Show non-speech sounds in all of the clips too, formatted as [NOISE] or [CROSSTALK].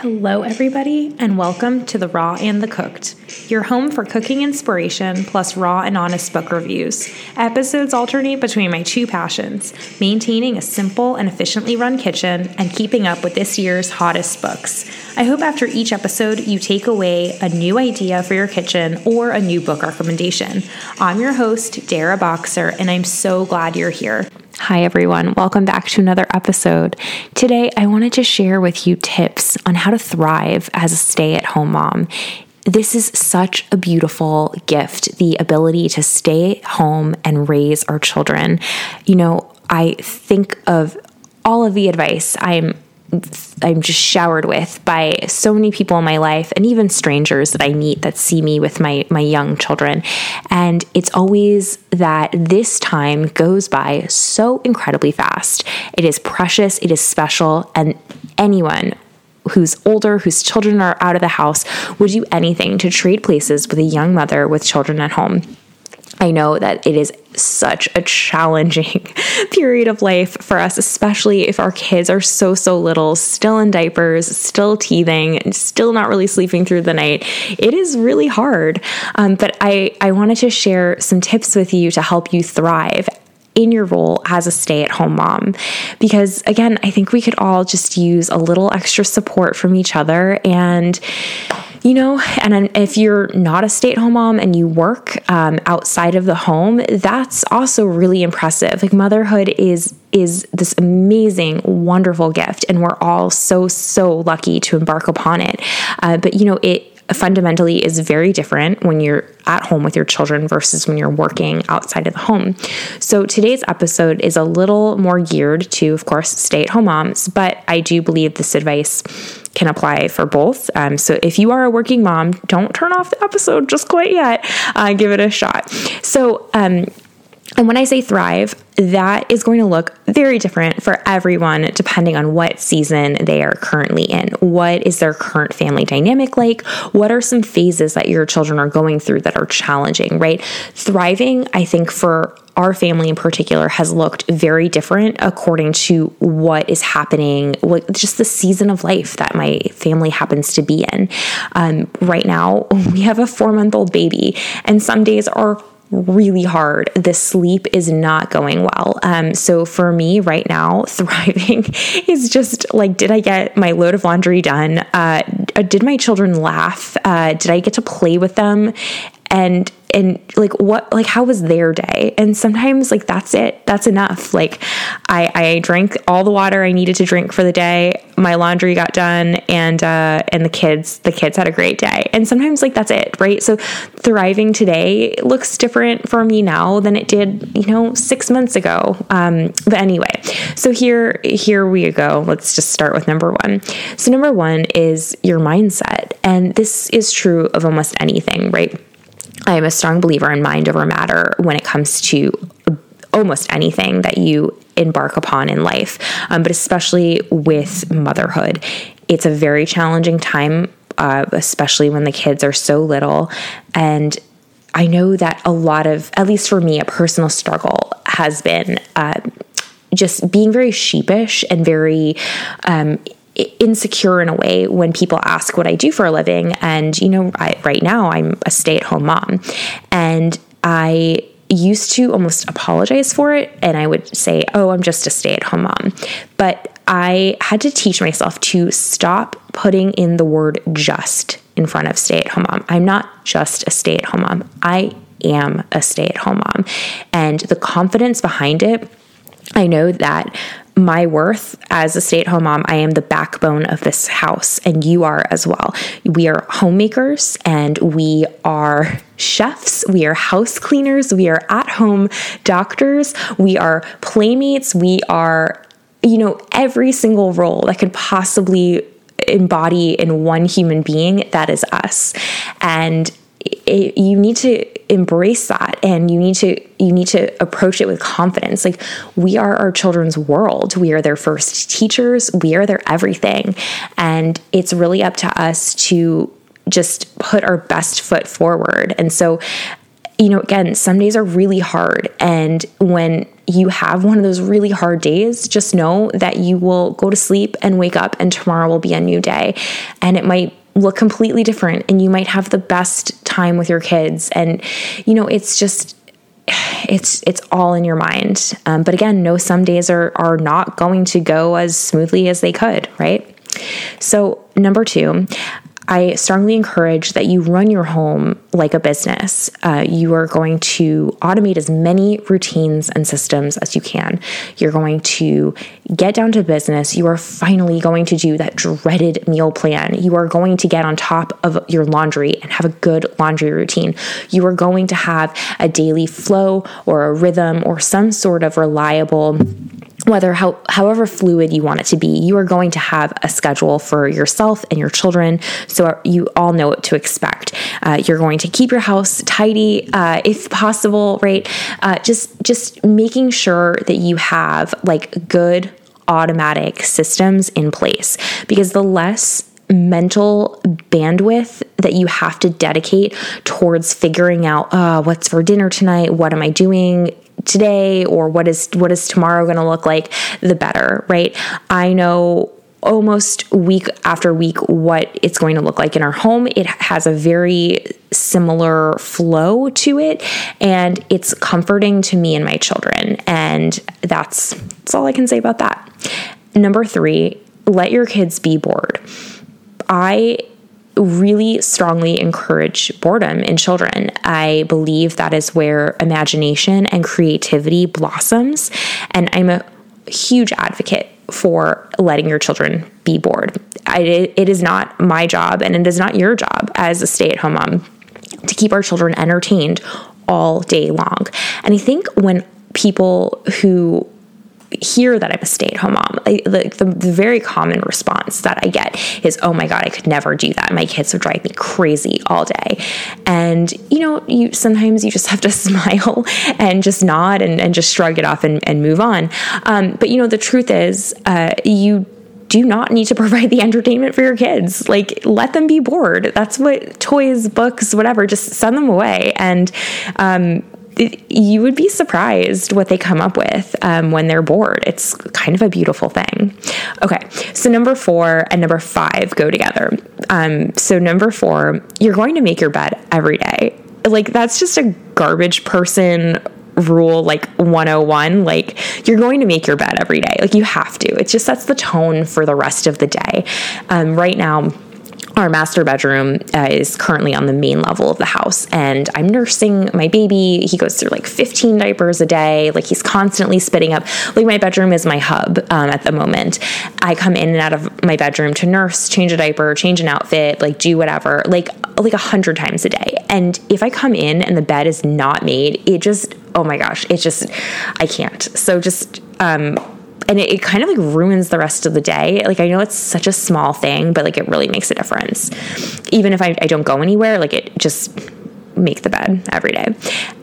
Hello, everybody, and welcome to The Raw and the Cooked, your home for cooking inspiration plus raw and honest book reviews. Episodes alternate between my two passions maintaining a simple and efficiently run kitchen and keeping up with this year's hottest books. I hope after each episode you take away a new idea for your kitchen or a new book recommendation. I'm your host, Dara Boxer, and I'm so glad you're here. Hi, everyone. Welcome back to another episode. Today, I wanted to share with you tips on how to thrive as a stay at home mom. This is such a beautiful gift the ability to stay home and raise our children. You know, I think of all of the advice I'm I'm just showered with by so many people in my life and even strangers that I meet that see me with my my young children and it's always that this time goes by so incredibly fast it is precious it is special and anyone who's older, whose children are out of the house, would do anything to trade places with a young mother with children at home. I know that it is such a challenging [LAUGHS] period of life for us, especially if our kids are so, so little, still in diapers, still teething, still not really sleeping through the night. It is really hard. Um, but I, I wanted to share some tips with you to help you thrive in your role as a stay at home mom. Because again, I think we could all just use a little extra support from each other and you know, and if you're not a stay at home mom and you work um, outside of the home, that's also really impressive. Like motherhood is is this amazing, wonderful gift, and we're all so so lucky to embark upon it. Uh, but you know, it fundamentally is very different when you're at home with your children versus when you're working outside of the home. So today's episode is a little more geared to, of course, stay at home moms, but I do believe this advice can apply for both. Um, so if you are a working mom, don't turn off the episode just quite yet. Uh, give it a shot. So, um, and when I say thrive, that is going to look very different for everyone depending on what season they are currently in. What is their current family dynamic like? What are some phases that your children are going through that are challenging, right? Thriving, I think, for our family in particular has looked very different according to what is happening, just the season of life that my family happens to be in. Um, right now, [LAUGHS] we have a four month old baby, and some days are really hard. The sleep is not going well. Um, so for me right now, [LAUGHS] thriving is just like, did I get my load of laundry done? Uh, did my children laugh? Uh, did I get to play with them? And and like what like how was their day? And sometimes like that's it. That's enough. Like i i drank all the water i needed to drink for the day. My laundry got done and uh and the kids the kids had a great day. And sometimes like that's it right? So thriving today looks different for me now than it did you know six months ago. Um but anyway so here here we go. Let's just start with number one. So number one is your mindset. And this is true of almost anything right I am a strong believer in mind over matter when it comes to almost anything that you embark upon in life, um, but especially with motherhood. It's a very challenging time, uh, especially when the kids are so little. And I know that a lot of, at least for me, a personal struggle has been. Uh, just being very sheepish and very um, insecure in a way when people ask what I do for a living. And, you know, I, right now I'm a stay at home mom. And I used to almost apologize for it. And I would say, oh, I'm just a stay at home mom. But I had to teach myself to stop putting in the word just in front of stay at home mom. I'm not just a stay at home mom. I am a stay at home mom. And the confidence behind it, I know that my worth as a stay at home mom, I am the backbone of this house, and you are as well. We are homemakers and we are chefs, we are house cleaners, we are at home doctors, we are playmates, we are, you know, every single role that could possibly embody in one human being, that is us. And it, you need to embrace that and you need to you need to approach it with confidence. Like we are our children's world. We are their first teachers. We are their everything. And it's really up to us to just put our best foot forward. And so you know again some days are really hard. And when you have one of those really hard days, just know that you will go to sleep and wake up, and tomorrow will be a new day. And it might look completely different, and you might have the best time with your kids. And, you know, it's just, it's it's all in your mind. Um, but again, no, some days are are not going to go as smoothly as they could, right? So number two, I strongly encourage that you run your home like a business. Uh, you are going to automate as many routines and systems as you can. You're going to get down to business. You are finally going to do that dreaded meal plan. You are going to get on top of your laundry and have a good laundry routine. You are going to have a daily flow or a rhythm or some sort of reliable whether how, however fluid you want it to be, you are going to have a schedule for yourself and your children, so you all know what to expect. Uh, you're going to keep your house tidy uh, if possible, right? Uh, just just making sure that you have like good automatic systems in place because the less mental bandwidth that you have to dedicate towards figuring out uh, what's for dinner tonight what am i doing today or what is what is tomorrow going to look like the better right? I know almost week after week what it's going to look like in our home. It has a very similar flow to it and it's comforting to me and my children and that's that's all i can say about that. Number 3 let your kids be bored. I really strongly encourage boredom in children. I believe that is where imagination and creativity blossoms. And I'm a huge advocate for letting your children be bored. I, it is not my job and it is not your job as a stay at home mom to keep our children entertained all day long. And I think when people who hear that I'm a stay at home mom, I, the, the, the, very common response that I get is, oh my God, I could never do that. My kids would drive me crazy all day. And, you know, you sometimes you just have to [LAUGHS] smile and just nod and, and just shrug it off and, and move on. Um, but, you know, the truth is, uh, you do not need to [LAUGHS] provide the entertainment for your kids. Like, let them be bored. That's what toys, books, whatever, just send them away. And um, you would be surprised what they come up with um, when they're bored. It's kind of a beautiful thing. Okay, so number four and number five go together. Um, so, number four, you're going to make your bed every day. Like, that's just a garbage person rule like 101 like you're going to make your bed every day like you have to it just sets the tone for the rest of the day um, right now our master bedroom uh, is currently on the main level of the house and i'm nursing my baby. He goes through like 15 diapers a day. Like he's constantly spitting up. Like my bedroom is my hub um, at the moment. I come in and out of my bedroom to nurse change a diaper change an outfit like do whatever like like a hundred times a day. And if i come in and the bed is not made it just oh my gosh it just i can't. So just um and it, it, kind of like ruins the rest of the day. Like I know it's such a small thing, but like it really makes a difference. Even if I, I don't go anywhere, like it just make the bed every day.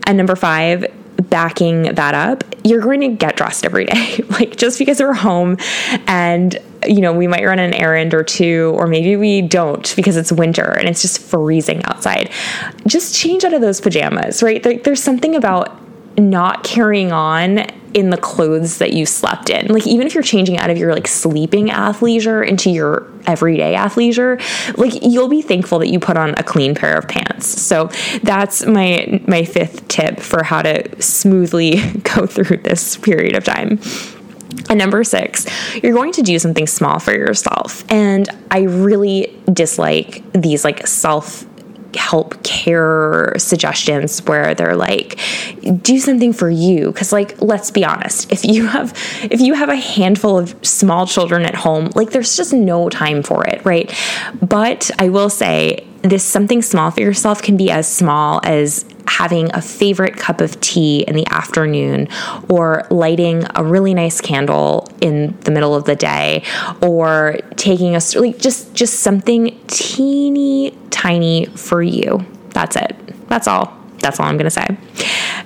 And number five, backing that up, you're going to get dressed every day. [LAUGHS] like just because we're home and you know, we might run an errand or two, or maybe we don't because it's winter and it's just freezing outside. Just change out of those pajamas, right? there's something about not carrying on in the clothes that you slept in. Like even if you're changing out of your like sleeping athleisure into your everyday athleisure, like you'll be thankful that you put on a clean pair of pants. So that's my my fifth tip for how to smoothly [LAUGHS] go through this period of time. And number six, you're going to do something small for yourself. And I really dislike these like self help care suggestions where they're like do something for you. Because like let's be honest if you have if you have a handful of small children at home like there's just no time for it right? But i will say this something small for yourself can be as small as having a favorite cup of tea in the afternoon or lighting a really nice candle in the middle of the day or taking a like just just something teeny tiny for you. That's it. That's all. That's all i'm going to say.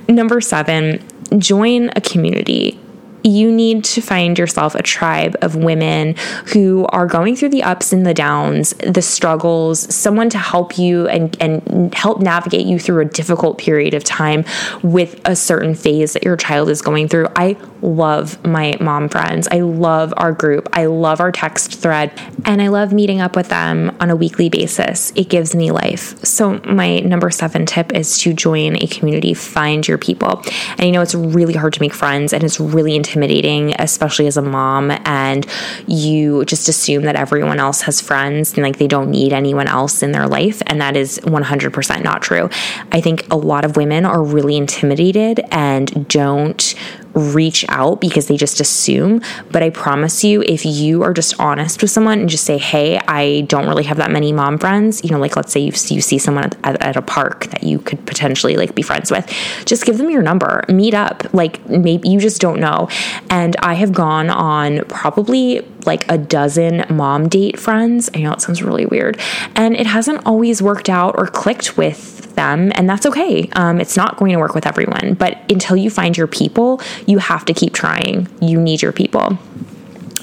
Number 7 join a community you need to find yourself a tribe of women who are going through the ups and the downs, the struggles, someone to help you and, and help navigate you through a difficult period of time with a certain phase that your child is going through. I love my mom friends. I love our group. I love our text thread. And I love meeting up with them on a weekly basis. It gives me life. So, my number seven tip is to join a community, find your people. And you know, it's really hard to make friends and it's really intimidating, especially as a mom. And you just assume that everyone else has friends and like they don't need anyone else in their life. And that is 100% not true. I think a lot of women are really intimidated and don't reach out because they just assume. But I promise you, if you are just honest with someone and just say, hey, I don't really have that many mom friends, you know, like let's say you, you see someone at, at, at a park that you could potentially like be friends with, just give them your number, meet up. Like maybe you just don't know. And I have gone on probably like a dozen mom date friends. I know it sounds really weird. And it hasn't always worked out or clicked with them, and that's okay. Um, it's not going to work with everyone, but until you find your people, you have to keep trying. You need your people.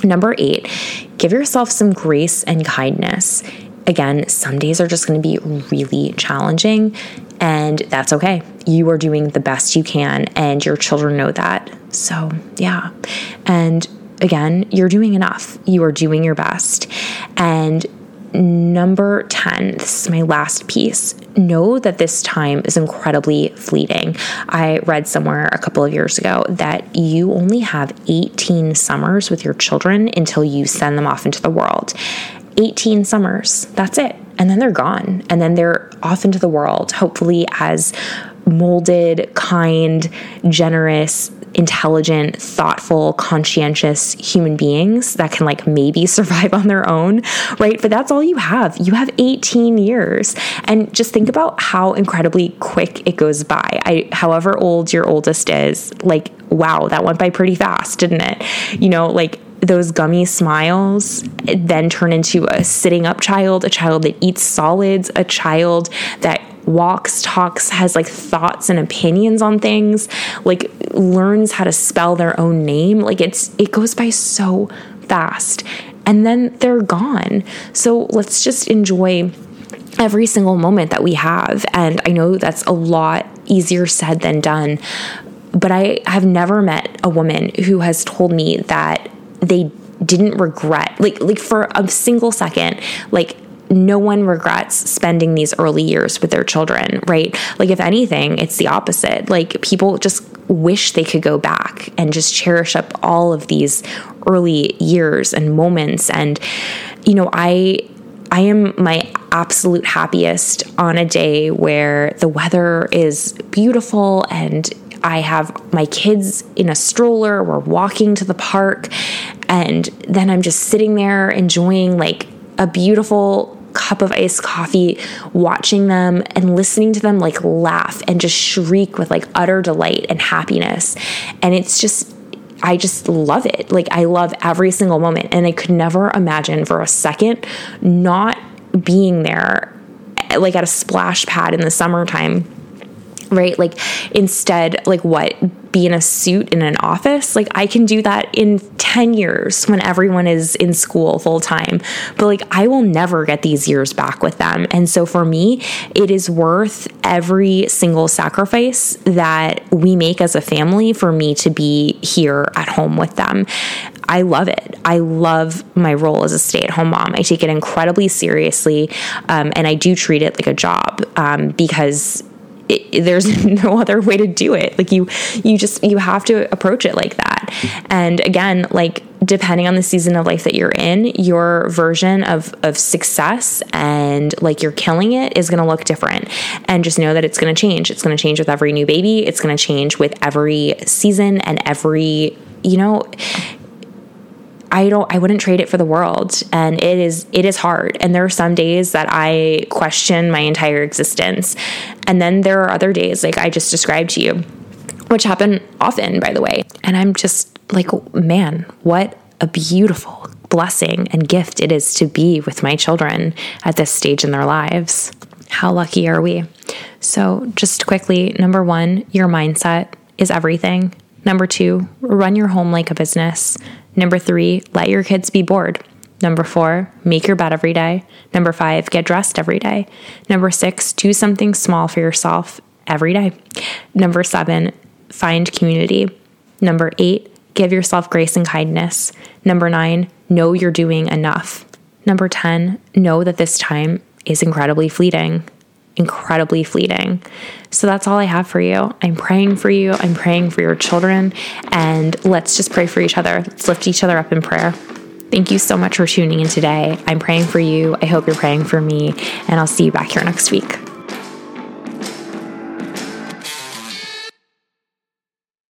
Number eight, give yourself some grace and kindness. Again, some days are just going to be really challenging, and that's okay. You are doing the best you can, and your children know that. So, yeah. And again, you're doing enough. You are doing your best. And number 10, this is my last piece. Know that this time is incredibly fleeting. I read somewhere a couple of years ago that you only have 18 summers with your children until you send them off into the world. 18 summers, that's it. And then they're gone. And then they're off into the world, hopefully as molded, kind, generous, intelligent, thoughtful, conscientious human beings that can like maybe [LAUGHS] survive on their own, right? But that's all you have. You have 18 years. And just think about how incredibly quick it goes by. I however old your oldest is, like wow, that went by pretty fast, didn't it? You know, like those gummy smiles then turn into a sitting up child, a child that eats solids, a child that walks, talks, has like thoughts and opinions on things, like learns how to spell their own name. Like it's it goes by so fast. And then they're gone. So let's just enjoy every single moment that we have. And I know that's a lot easier said than done. But I have never met a woman who has told me that they didn't regret like like for a single second like no one regrets spending these early years with their children, right? Like, if anything, it's the opposite. Like, people just wish they could go back and just cherish up all of these early years and moments. And, you know, I. I am my absolute happiest on a day where the weather is beautiful and I have my kids in a stroller. We're walking to the park. And then I'm just sitting there enjoying like a beautiful cup of iced coffee, watching them and listening to them like laugh and just shriek with like utter delight and happiness. And it's just, I just love it. Like, I love every single moment. And I could never imagine for a second not being there, like at a splash pad in the summertime right? Like instead, like what? Be in a suit in an office? Like I can do that in 10 years when everyone is in school full time. But like I will never get these years back with them. And so for me, it is worth every single sacrifice that we make as a family for me to be here at home with them. I love it. I love my role as a stay at home mom. I take it incredibly seriously um, and I do treat it like a job um, because it, there's [LAUGHS] no other way to do it. Like you you just you have to approach it like that. And again like depending on the season of life that you're in your version of of success and like you're killing it is going to look different. And just know that it's going to change. It's going to change with every new baby. It's going to change with every season and every you know I don't I wouldn't trade it for the world. And it is it is hard. And there are some days that I question my entire existence. And then there are other days like I just described to you which happen often by the way. And I'm just like man what a beautiful blessing and gift it is to be with my children at this stage in their lives. How lucky are we? So just quickly number 1 your mindset is everything. Number two, run your home like a business. Number three, let your kids be bored. Number four, make your bed every day. Number five, get dressed every day. Number six, do something small for yourself every day. Number seven, find community. Number eight, give yourself grace and kindness. Number nine, know you're doing enough. Number 10, know that this time is incredibly fleeting. Incredibly fleeting. So that's all I have for you. I'm praying for you. I'm praying for your children. And let's just pray for each other. Let's lift each other up in prayer. Thank you so much for tuning in today. I'm praying for you. I hope you're praying for me. And I'll see you back here next week.